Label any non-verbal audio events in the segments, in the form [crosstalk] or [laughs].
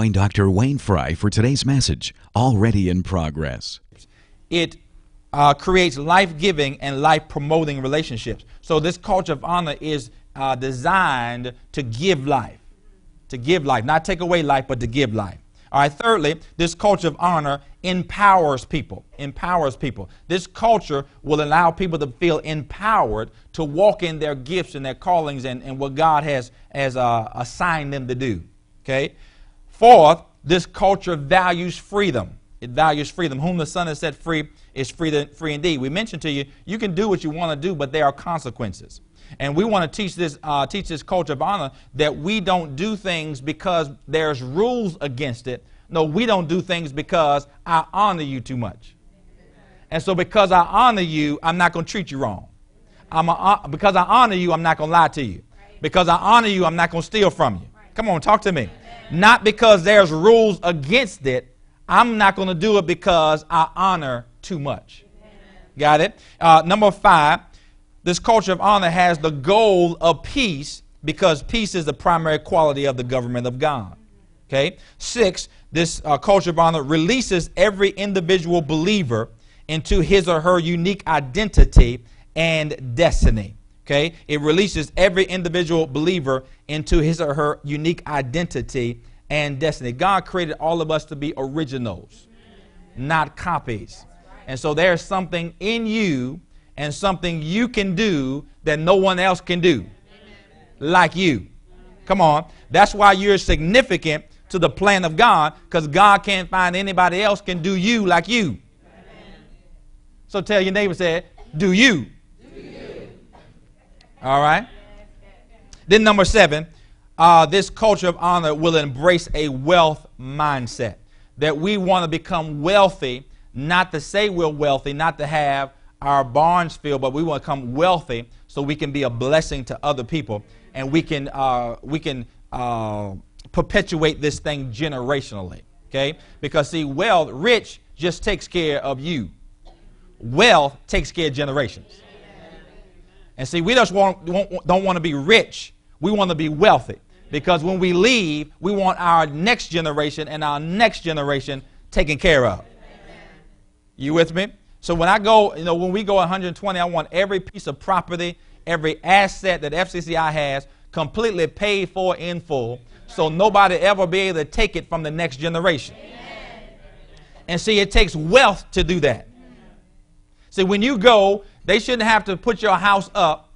Join Dr. Wayne Fry for today's message, already in progress. it uh, creates life giving and life promoting relationships. So, this culture of honor is uh, designed to give life, to give life, not take away life, but to give life. All right, thirdly, this culture of honor empowers people. Empowers people. This culture will allow people to feel empowered to walk in their gifts and their callings and, and what God has, has uh, assigned them to do. Okay? Fourth, this culture values freedom. It values freedom. Whom the Son has set free is free, free indeed. We mentioned to you, you can do what you want to do, but there are consequences. And we want to teach this, uh, teach this culture of honor that we don't do things because there's rules against it. No, we don't do things because I honor you too much. And so, because I honor you, I'm not going to treat you wrong. I'm a, uh, because I honor you, I'm not going to lie to you. Because I honor you, I'm not going to steal from you. Come on, talk to me. Not because there's rules against it. I'm not going to do it because I honor too much. Got it? Uh, number five, this culture of honor has the goal of peace because peace is the primary quality of the government of God. Okay? Six, this uh, culture of honor releases every individual believer into his or her unique identity and destiny. Okay? It releases every individual believer into his or her unique identity and destiny. God created all of us to be originals, not copies. And so there's something in you and something you can do that no one else can do, like you. Come on. That's why you're significant to the plan of God because God can't find anybody else can do you like you. So tell your neighbor, say, do you. All right. Then number seven, uh, this culture of honor will embrace a wealth mindset. That we want to become wealthy, not to say we're wealthy, not to have our barns filled, but we want to become wealthy so we can be a blessing to other people, and we can uh, we can uh, perpetuate this thing generationally. Okay, because see, wealth, rich just takes care of you. Wealth takes care of generations. And see, we just want, don't want to be rich. We want to be wealthy. Because when we leave, we want our next generation and our next generation taken care of. You with me? So when I go, you know, when we go 120, I want every piece of property, every asset that FCCI has completely paid for in full so nobody ever be able to take it from the next generation. And see, it takes wealth to do that. See, when you go, they shouldn't have to put your house up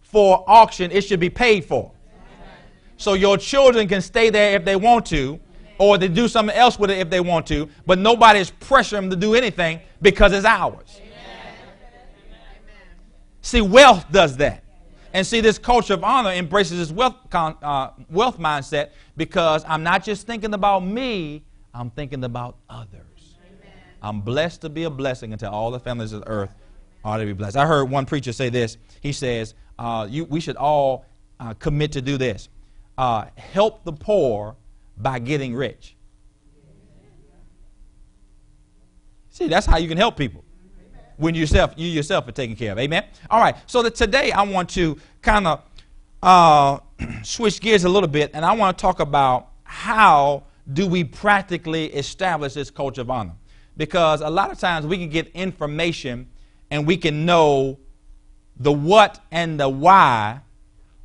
for auction. It should be paid for. So your children can stay there if they want to, or they do something else with it if they want to, but nobody's pressuring them to do anything because it's ours. See, wealth does that. And see, this culture of honor embraces this wealth, uh, wealth mindset because I'm not just thinking about me, I'm thinking about others. I'm blessed to be a blessing unto all the families of the earth ought to be blessed. I heard one preacher say this. He says, uh, you, we should all uh, commit to do this uh, help the poor by getting rich. See, that's how you can help people when yourself, you yourself are taken care of. Amen? All right, so that today I want to kind of uh, [clears throat] switch gears a little bit, and I want to talk about how do we practically establish this culture of honor. Because a lot of times we can get information and we can know the what and the why,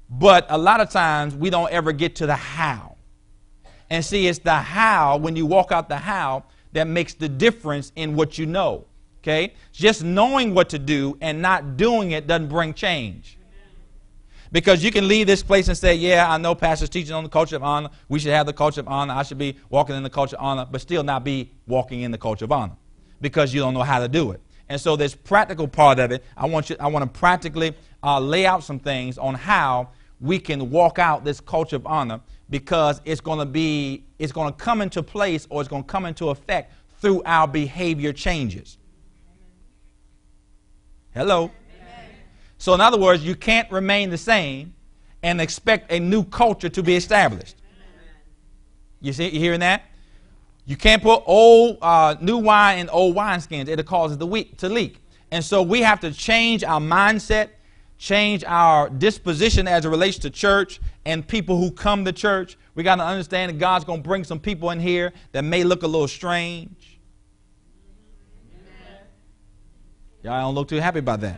but a lot of times we don't ever get to the how. And see, it's the how, when you walk out the how, that makes the difference in what you know. Okay? Just knowing what to do and not doing it doesn't bring change. Because you can leave this place and say, Yeah, I know pastor's teaching on the culture of honor. We should have the culture of honor. I should be walking in the culture of honor, but still not be walking in the culture of honor because you don't know how to do it. And so, this practical part of it, I want, you, I want to practically uh, lay out some things on how we can walk out this culture of honor because it's going to be, it's going to come into place or it's going to come into effect through our behavior changes. Hello? So, in other words, you can't remain the same and expect a new culture to be established. You see, you hearing that? You can't put old, uh, new wine in old wineskins. It'll cause the weak to leak. And so we have to change our mindset, change our disposition as it relates to church and people who come to church. We got to understand that God's going to bring some people in here that may look a little strange. Y'all don't look too happy about that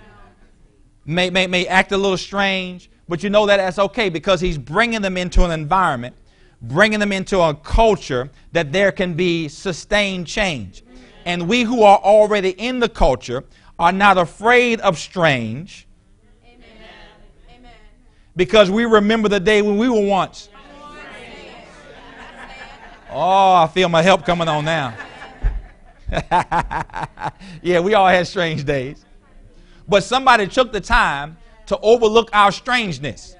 may, may, may act a little strange, but you know that that's okay because he's bringing them into an environment, bringing them into a culture that there can be sustained change. And we who are already in the culture are not afraid of strange because we remember the day when we were once. Oh, I feel my help coming on now. [laughs] yeah, we all had strange days. But somebody took the time to overlook our strangeness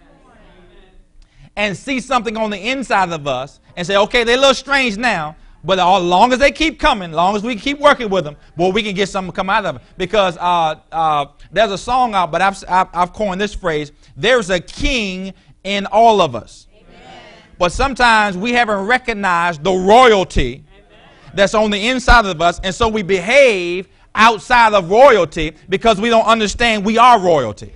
and see something on the inside of us and say, okay, they're a little strange now, but as long as they keep coming, as long as we keep working with them, well, we can get something to come out of it. Because uh, uh, there's a song out, but I've, I've, I've, coined this phrase there's a king in all of us. Amen. But sometimes we haven't recognized the royalty Amen. that's on the inside of us, and so we behave outside of royalty because we don't understand we are royalty.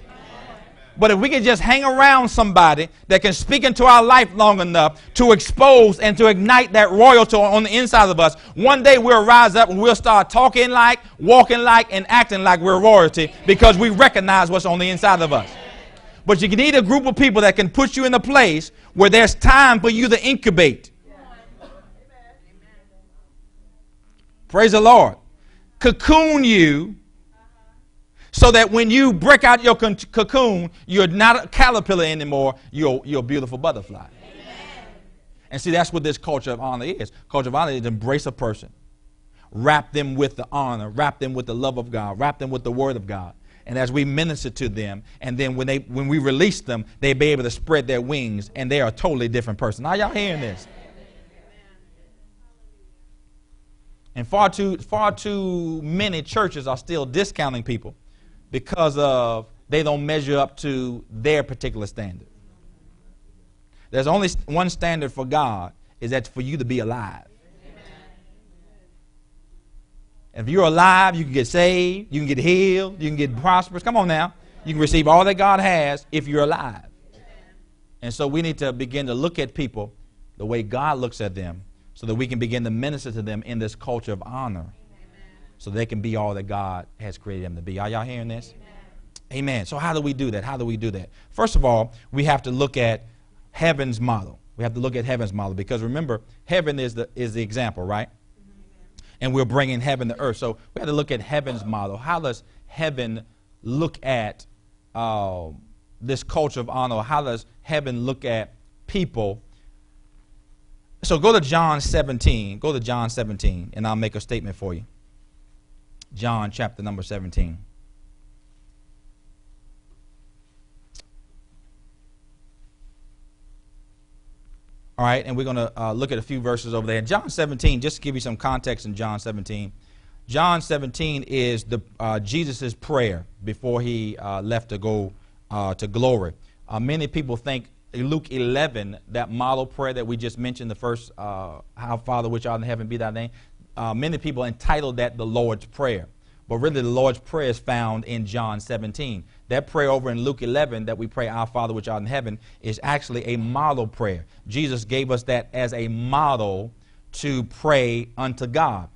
But if we can just hang around somebody that can speak into our life long enough to expose and to ignite that royalty on the inside of us, one day we'll rise up and we'll start talking like, walking like, and acting like we're royalty because we recognize what's on the inside of us. But you need a group of people that can put you in a place where there's time for you to incubate. Praise the Lord cocoon you so that when you break out your cocoon, you're not a caterpillar anymore, you're, you're a beautiful butterfly. Amen. And see, that's what this culture of honor is. Culture of honor is embrace a person, wrap them with the honor, wrap them with the love of God, wrap them with the word of God. And as we minister to them, and then when they when we release them, they be able to spread their wings, and they are a totally different person. Are y'all hearing this? And far too, far too many churches are still discounting people because of they don't measure up to their particular standard. There's only one standard for God is that for you to be alive. If you're alive, you can get saved, you can get healed, you can get prosperous. Come on now. You can receive all that God has if you're alive. And so we need to begin to look at people the way God looks at them so that we can begin to minister to them in this culture of honor. So they can be all that God has created them to be. Are y'all hearing this? Amen. Amen. So, how do we do that? How do we do that? First of all, we have to look at heaven's model. We have to look at heaven's model because remember, heaven is the, is the example, right? And we're bringing heaven to earth. So, we have to look at heaven's model. How does heaven look at uh, this culture of honor? How does heaven look at people so go to John 17. Go to John 17, and I'll make a statement for you. John chapter number 17. All right, and we're going to uh, look at a few verses over there. John 17, just to give you some context in John 17. John 17 is the uh, Jesus' prayer before he uh, left to go uh, to glory. Uh, many people think Luke 11, that model prayer that we just mentioned, the first, uh, How Father which art in heaven be thy name, uh, many people entitled that the Lord's Prayer. But really, the Lord's Prayer is found in John 17. That prayer over in Luke 11 that we pray, Our Father which art in heaven, is actually a model prayer. Jesus gave us that as a model to pray unto God.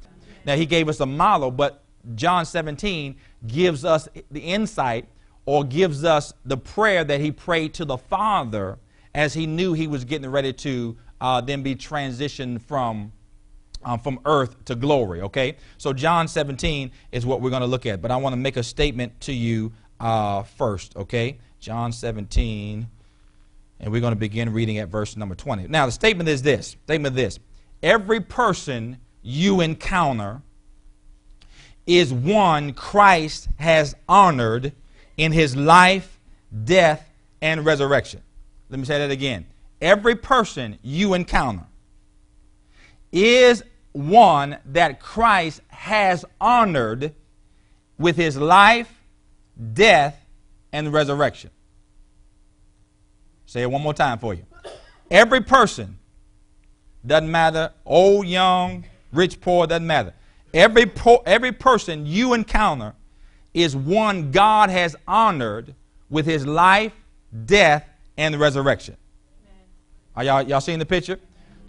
Now, He gave us a model, but John 17 gives us the insight or gives us the prayer that he prayed to the Father as he knew he was getting ready to uh, then be transitioned from, um, from earth to glory. Okay? So, John 17 is what we're going to look at. But I want to make a statement to you uh, first. Okay? John 17, and we're going to begin reading at verse number 20. Now, the statement is this statement is this every person you encounter is one Christ has honored in his life, death, and resurrection. Let me say that again. Every person you encounter is one that Christ has honored with his life, death, and resurrection. Say it one more time for you. Every person, doesn't matter, old, young, rich, poor, doesn't matter. Every, po- every person you encounter is one God has honored with his life, death, and resurrection. Are y'all, y'all seeing the picture?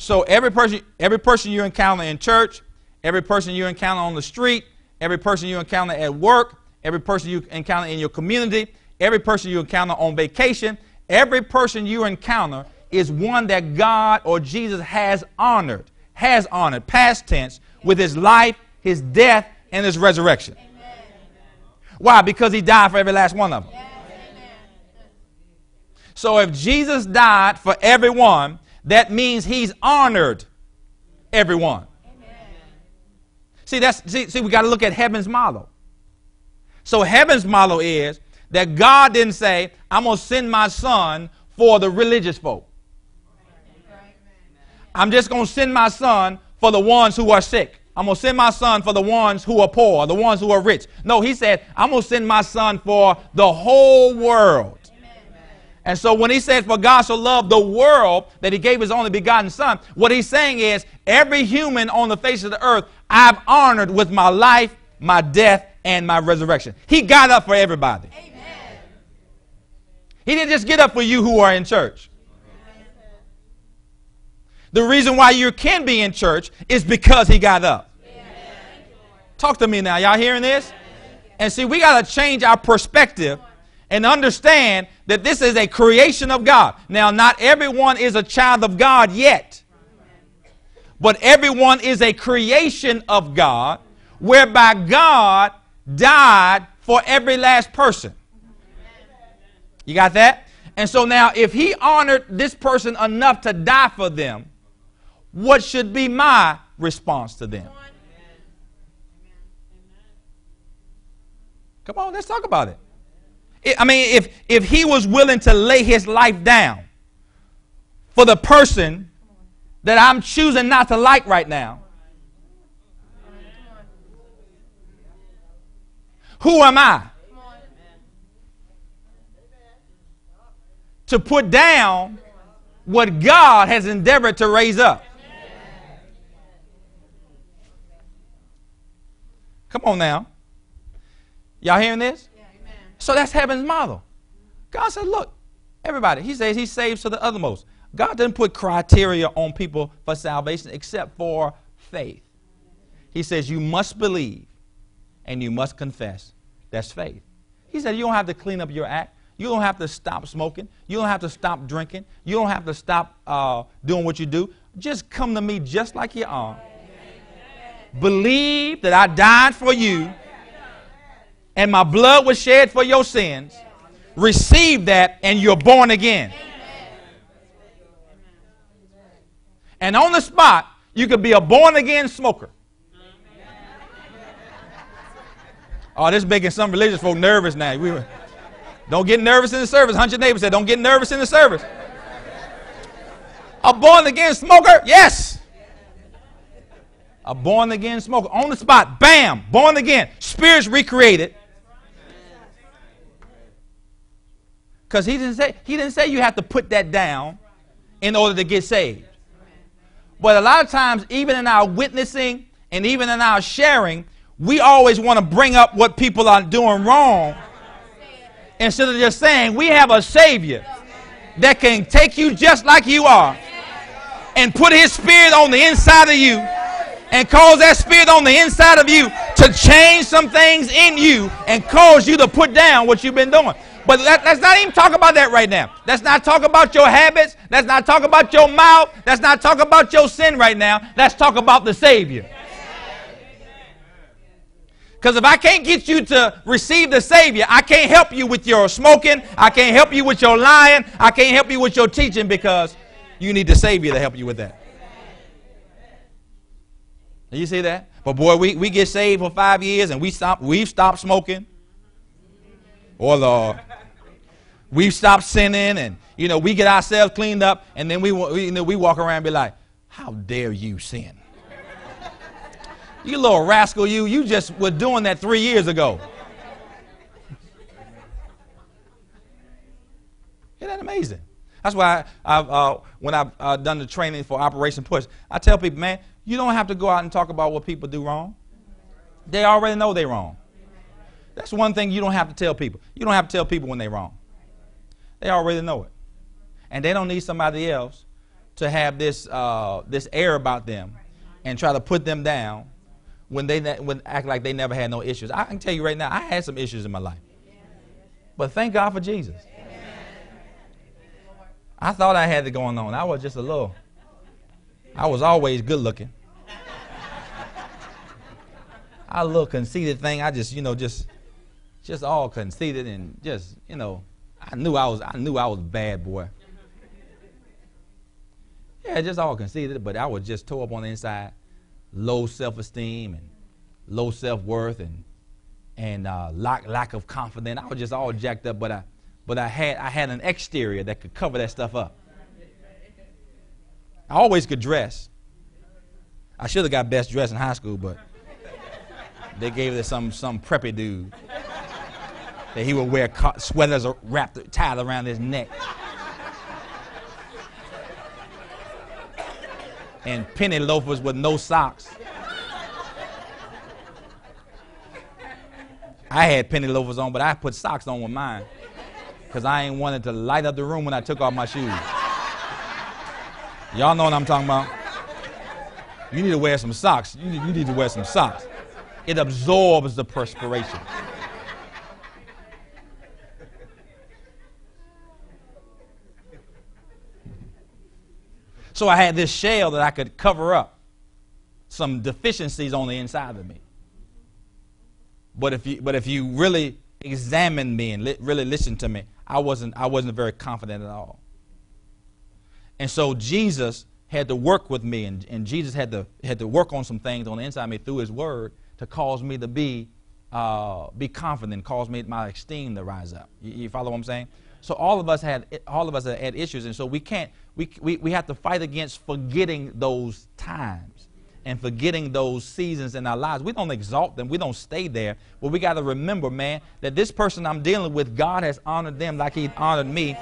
So every person, every person you encounter in church, every person you encounter on the street, every person you encounter at work, every person you encounter in your community, every person you encounter on vacation, every person you encounter is one that God or Jesus has honored, has honored, past tense, with his life, his death, and his resurrection. Amen. Why? Because he died for every last one of them. Yes. So if Jesus died for everyone, that means he's honored everyone. Amen. See, that's see, see we got to look at heaven's model. So heaven's model is that God didn't say, I'm going to send my son for the religious folk. I'm just going to send my son for the ones who are sick. I'm going to send my son for the ones who are poor, the ones who are rich. No, he said, I'm going to send my son for the whole world. And so when he says, For God so loved the world that he gave his only begotten Son, what he's saying is, every human on the face of the earth, I've honored with my life, my death, and my resurrection. He got up for everybody. Amen. He didn't just get up for you who are in church. The reason why you can be in church is because he got up. Talk to me now. Y'all hearing this? And see, we got to change our perspective and understand that this is a creation of God. Now, not everyone is a child of God yet, but everyone is a creation of God, whereby God died for every last person. You got that? And so now, if He honored this person enough to die for them, what should be my response to them? Come on, let's talk about it. I mean, if, if he was willing to lay his life down for the person that I'm choosing not to like right now, who am I? To put down what God has endeavored to raise up. Come on now. Y'all hearing this? So that's heaven's model. God said, look, everybody, he says he saves to the uttermost. God doesn't put criteria on people for salvation except for faith. He says you must believe and you must confess. That's faith. He said you don't have to clean up your act. You don't have to stop smoking. You don't have to stop drinking. You don't have to stop uh, doing what you do. Just come to me just like you are. Believe that I died for you and my blood was shed for your sins. Receive that, and you're born again. And on the spot, you could be a born again smoker. Oh, this is making some religious folk nervous now. We were, don't get nervous in the service. Hunt your neighbor said, Don't get nervous in the service. A born again smoker? Yes. A born again smoker. On the spot, bam, born again. Spirits recreated. Because he didn't say he didn't say you have to put that down in order to get saved. But a lot of times, even in our witnessing and even in our sharing, we always want to bring up what people are doing wrong instead of just saying we have a Savior that can take you just like you are and put His Spirit on the inside of you and cause that Spirit on the inside of you to change some things in you and cause you to put down what you've been doing. But let, us not even talk about that right now. Let's not talk about your habits. Let's not talk about your mouth. Let's not talk about your sin right now. Let's talk about the Savior. Because if I can't get you to receive the Savior, I can't help you with your smoking. I can't help you with your lying. I can't help you with your teaching because you need the Savior to help you with that. You see that? But boy, we, we get saved for five years and we stop we've stopped smoking. Oh Lord. We stop sinning and you know we get ourselves cleaned up and then we, we you know we walk around and be like, How dare you sin? you little rascal, you you just were doing that three years ago. Isn't that amazing? That's why I, uh, when I've uh, done the training for Operation Push, I tell people, man, you don't have to go out and talk about what people do wrong. They already know they're wrong. That's one thing you don't have to tell people. You don't have to tell people when they're wrong. They already know it. And they don't need somebody else to have this, uh, this air about them and try to put them down when they when act like they never had no issues. I can tell you right now, I had some issues in my life. But thank God for Jesus. I thought I had it going on. I was just a little I was always good looking. I little conceited thing. I just, you know, just, just all conceited and just, you know, I knew I was, I knew I was a bad boy. Yeah, just all conceited, but I was just tore up on the inside, low self-esteem and low self-worth and and uh, lack lack of confidence. I was just all jacked up, but I, but I had I had an exterior that could cover that stuff up. I always could dress. I should have got best dressed in high school, but they gave it to some some preppy dude that he would wear sweaters wrapped tied around his neck. and penny loafers with no socks. I had penny loafers on, but I put socks on with mine because I ain't wanted to light up the room when I took off my shoes. Y'all know what I'm talking about. You need to wear some socks. You need, you need to wear some socks. It absorbs the perspiration. So I had this shell that I could cover up some deficiencies on the inside of me. But if you, but if you really examine me and li- really listen to me, I wasn't, I wasn't very confident at all. And so Jesus had to work with me, and, and Jesus had to, had to work on some things on the inside of me through his word to cause me to be, uh, be confident, cause me my esteem to rise up. You, you, follow what I'm saying? So all of us had all of us had issues, and so we can't we, we, we have to fight against forgetting those times and forgetting those seasons in our lives. We don't exalt them, we don't stay there. But we got to remember, man, that this person I'm dealing with, God has honored them like He honored me.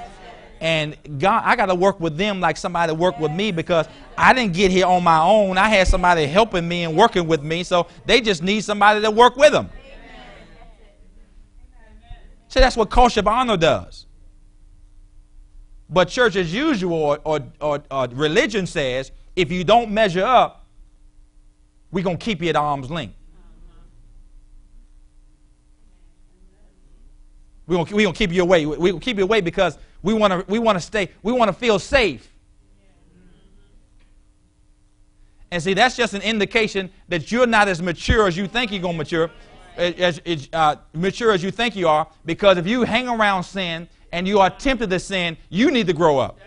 And God, I got to work with them like somebody worked with me because I didn't get here on my own. I had somebody helping me and working with me, so they just need somebody to work with them. So that's what culture honor does. But church as usual or, or, or, religion says, if you don't measure up, we're going to keep you at arm's length. We're going we to keep you away. We're going to keep you away because we want to we want to stay, we want to feel safe. And see, that's just an indication that you're not as mature as you think you're going to mature, as, as uh, mature as you think you are. Because if you hang around sin and you are tempted to sin, you need to grow up.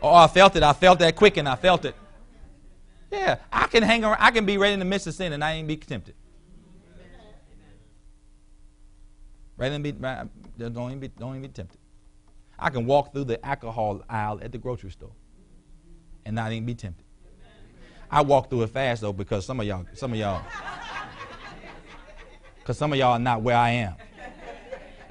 Oh, I felt it. I felt that quick, and I felt it. Yeah, I can hang around. I can be right in the midst of sin, and I ain't be tempted. Right in be, don't even, be, don't even be tempted. I can walk through the alcohol aisle at the grocery store and not even be tempted. I walk through it fast though because some of y'all, some of y'all, because some of y'all are not where I am.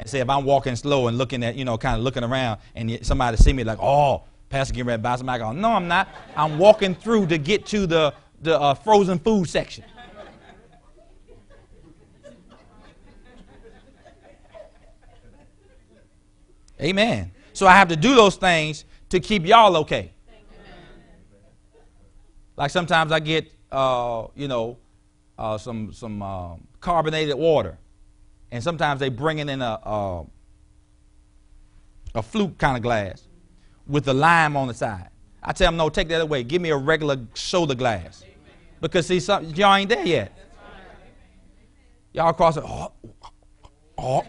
Say if I'm walking slow and looking at, you know, kind of looking around, and somebody see me like, oh, Pastor getting ready to buy some alcohol. No, I'm not. I'm walking through to get to the the uh, frozen food section. Amen. So I have to do those things to keep y'all okay. Like sometimes I get, uh, you know, uh, some some uh, carbonated water, and sometimes they bring it in a a, a flute kind of glass with the lime on the side. I tell them, no, take that away. Give me a regular soda glass, because see, some, y'all ain't there yet. Y'all cross it. Oh, oh.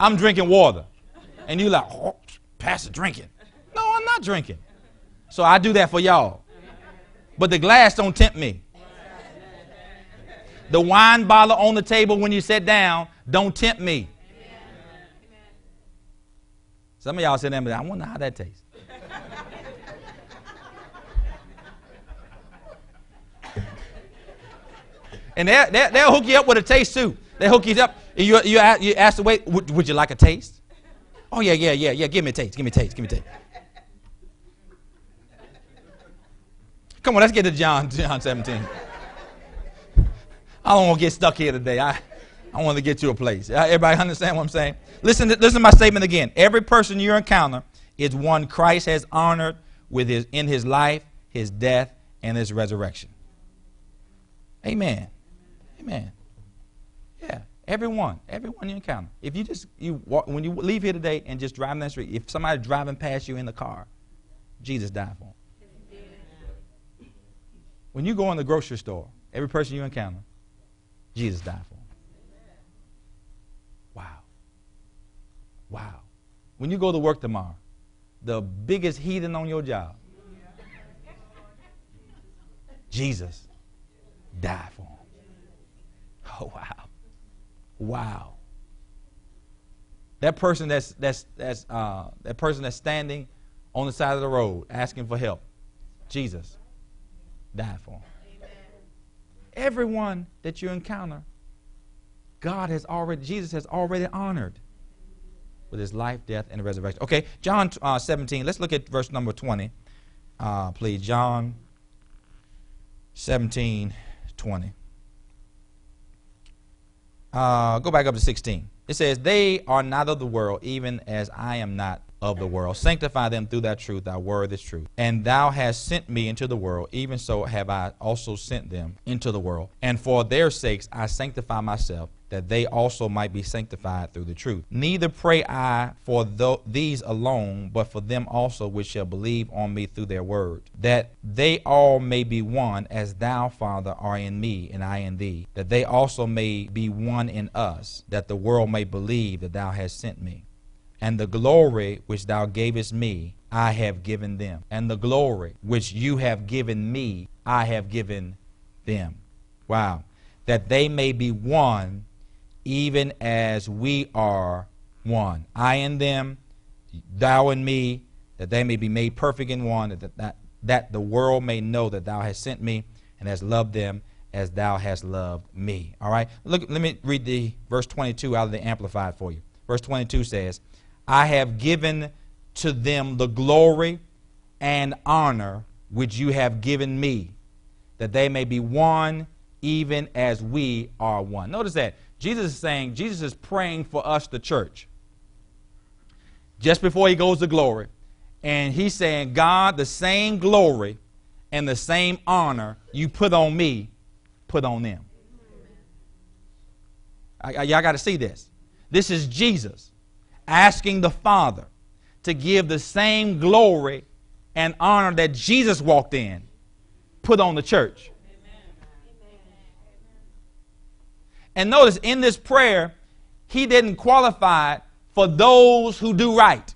I'm drinking water. And you like, oh, Pastor drinking. No, I'm not drinking. So I do that for y'all. But the glass don't tempt me. The wine bottle on the table when you sit down don't tempt me. Some of y'all sit and I wonder how that tastes. and they'll, they'll, hook you up with a taste too. They hook you up. You, you, ask, you ask the wait, would, would you like a taste? Oh, yeah, yeah, yeah, yeah. Give me a taste. Give me a taste. Give me a taste. Come on, let's get to John, John 17. I don't want to get stuck here today. I, I want to get to a place. Everybody understand what I'm saying? Listen to, listen to my statement again. Every person you encounter is one Christ has honored with his, in his life, his death, and his resurrection. Amen. Amen. Yeah. Everyone, everyone you encounter. If you just you walk, when you leave here today and just drive down the street, if somebody driving past you in the car, Jesus died for them. When you go in the grocery store, every person you encounter, Jesus died for them. Wow. Wow. When you go to work tomorrow, the biggest heathen on your job, Jesus died for him. Oh wow. Wow. That person that's that's that's uh, that person that's standing on the side of the road asking for help, Jesus died for him. Everyone that you encounter, God has already, Jesus has already honored with his life, death, and resurrection. Okay, John uh, 17, let's look at verse number 20, uh, please. John 17, 20. Uh, go back up to 16. It says, They are not of the world, even as I am not of the world. Sanctify them through thy truth. Thy word is truth. And thou hast sent me into the world, even so have I also sent them into the world. And for their sakes I sanctify myself, that they also might be sanctified through the truth. Neither pray I for th- these alone, but for them also which shall believe on me through their word, that they all may be one, as thou, Father, art in me, and I in thee, that they also may be one in us, that the world may believe that thou hast sent me. And the glory which thou gavest me, I have given them. And the glory which you have given me, I have given them. Wow. That they may be one even as we are one. I in them, thou in me, that they may be made perfect in one, that, that, that the world may know that thou hast sent me and hast loved them as thou hast loved me. All right? Look, let me read the verse 22 out of the Amplified for you. Verse 22 says, I have given to them the glory and honor which you have given me, that they may be one even as we are one. Notice that. Jesus is saying, Jesus is praying for us, the church, just before he goes to glory. And he's saying, God, the same glory and the same honor you put on me, put on them. I, I, y'all got to see this. This is Jesus asking the Father to give the same glory and honor that Jesus walked in, put on the church. And notice in this prayer, he didn't qualify for those who do right.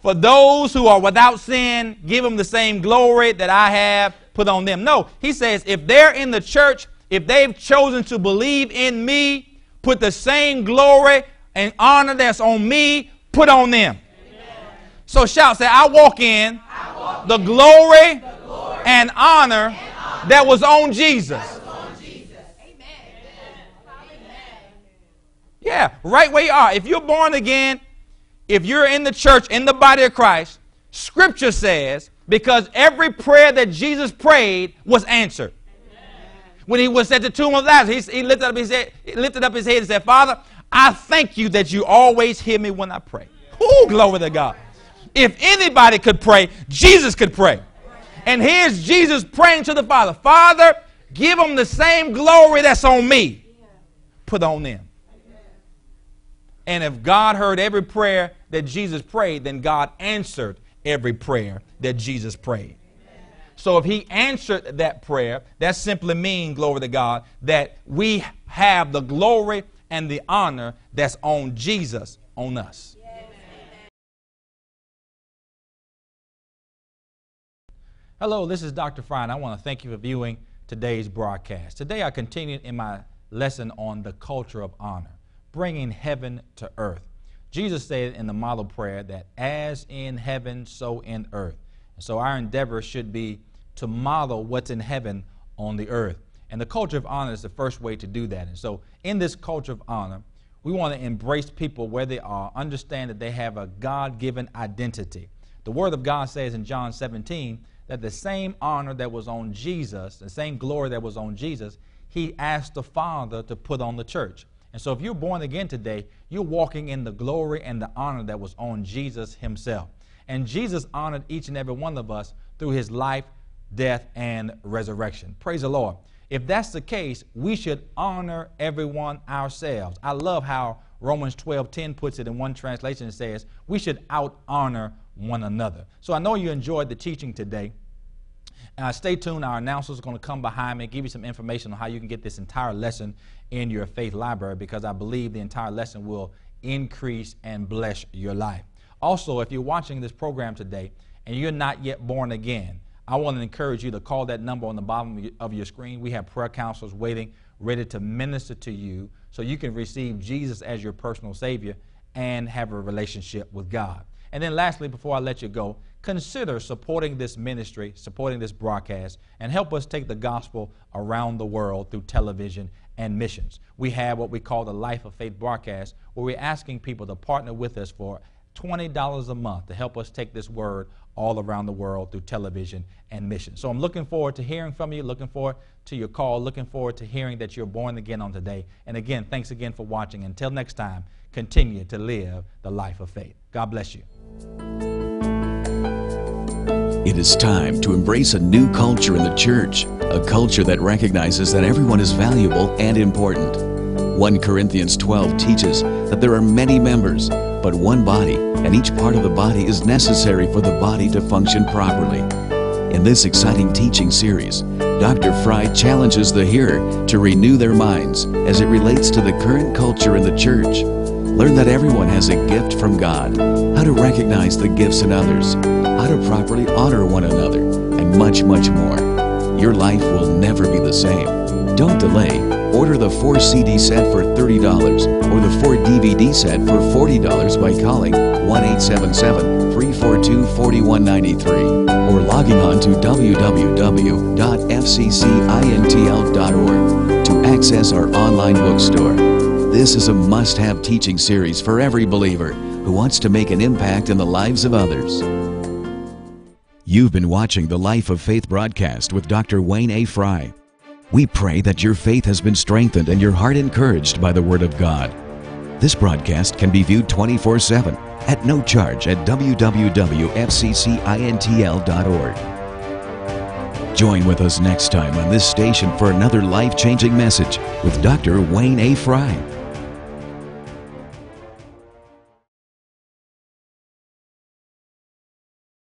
For those who are without sin, give them the same glory that I have put on them. No, he says if they're in the church, if they've chosen to believe in me, put the same glory and honor that's on me, put on them. Amen. So shout, say, I walk in, I walk the, glory the glory and honor, and honor that was on Jesus. Yeah, right where you are. If you're born again, if you're in the church, in the body of Christ, Scripture says, because every prayer that Jesus prayed was answered. When he was at the tomb of Lazarus, he, he, lifted up his head, lifted up his head and said, Father, I thank you that you always hear me when I pray. Oh, glory to God. If anybody could pray, Jesus could pray. And here's Jesus praying to the Father Father, give them the same glory that's on me. Put on them. And if God heard every prayer that Jesus prayed, then God answered every prayer that Jesus prayed. So if he answered that prayer, that simply means, glory to God, that we have the glory and the honor that's on Jesus on us. Hello, this is Dr. Fry, and I want to thank you for viewing today's broadcast. Today I continue in my lesson on the culture of honor, bringing heaven to earth. Jesus said in the model prayer that as in heaven, so in earth. So our endeavor should be to model what's in heaven on the earth. And the culture of honor is the first way to do that. And so in this culture of honor, we want to embrace people where they are, understand that they have a God given identity. The Word of God says in John 17 that the same honor that was on Jesus, the same glory that was on Jesus, He asked the Father to put on the church. And so if you're born again today, you're walking in the glory and the honor that was on Jesus himself. And Jesus honored each and every one of us through his life, death, and resurrection. Praise the Lord. If that's the case, we should honor everyone ourselves. I love how Romans 12:10 puts it in one translation. It says, we should out honor one another. So I know you enjoyed the teaching today. Uh, stay tuned. Our announcer is going to come behind me and give you some information on how you can get this entire lesson in your faith library because I believe the entire lesson will increase and bless your life. Also, if you're watching this program today and you're not yet born again, I want to encourage you to call that number on the bottom of your screen. We have prayer counselors waiting, ready to minister to you so you can receive Jesus as your personal Savior and have a relationship with God. And then, lastly, before I let you go, consider supporting this ministry, supporting this broadcast, and help us take the gospel around the world through television and missions. We have what we call the Life of Faith broadcast, where we're asking people to partner with us for $20 a month to help us take this word all around the world through television and mission. So I'm looking forward to hearing from you, looking forward to your call, looking forward to hearing that you're born again on today. And again, thanks again for watching. Until next time, continue to live the life of faith. God bless you. It is time to embrace a new culture in the church, a culture that recognizes that everyone is valuable and important. 1 Corinthians 12 teaches that there are many members, but one body, and each part of the body is necessary for the body to function properly. In this exciting teaching series, Dr. Fry challenges the hearer to renew their minds as it relates to the current culture in the church. Learn that everyone has a gift from God, how to recognize the gifts in others, how to properly honor one another, and much, much more. Your life will never be the same. Don't delay. Order the 4 CD set for $30 or the 4 DVD set for $40 by calling 1 877 342 4193 or logging on to www.fccintl.org to access our online bookstore. This is a must have teaching series for every believer who wants to make an impact in the lives of others. You've been watching the Life of Faith broadcast with Dr. Wayne A. Fry. We pray that your faith has been strengthened and your heart encouraged by the Word of God. This broadcast can be viewed 24 7 at no charge at www.fccintl.org. Join with us next time on this station for another life changing message with Dr. Wayne A. Fry.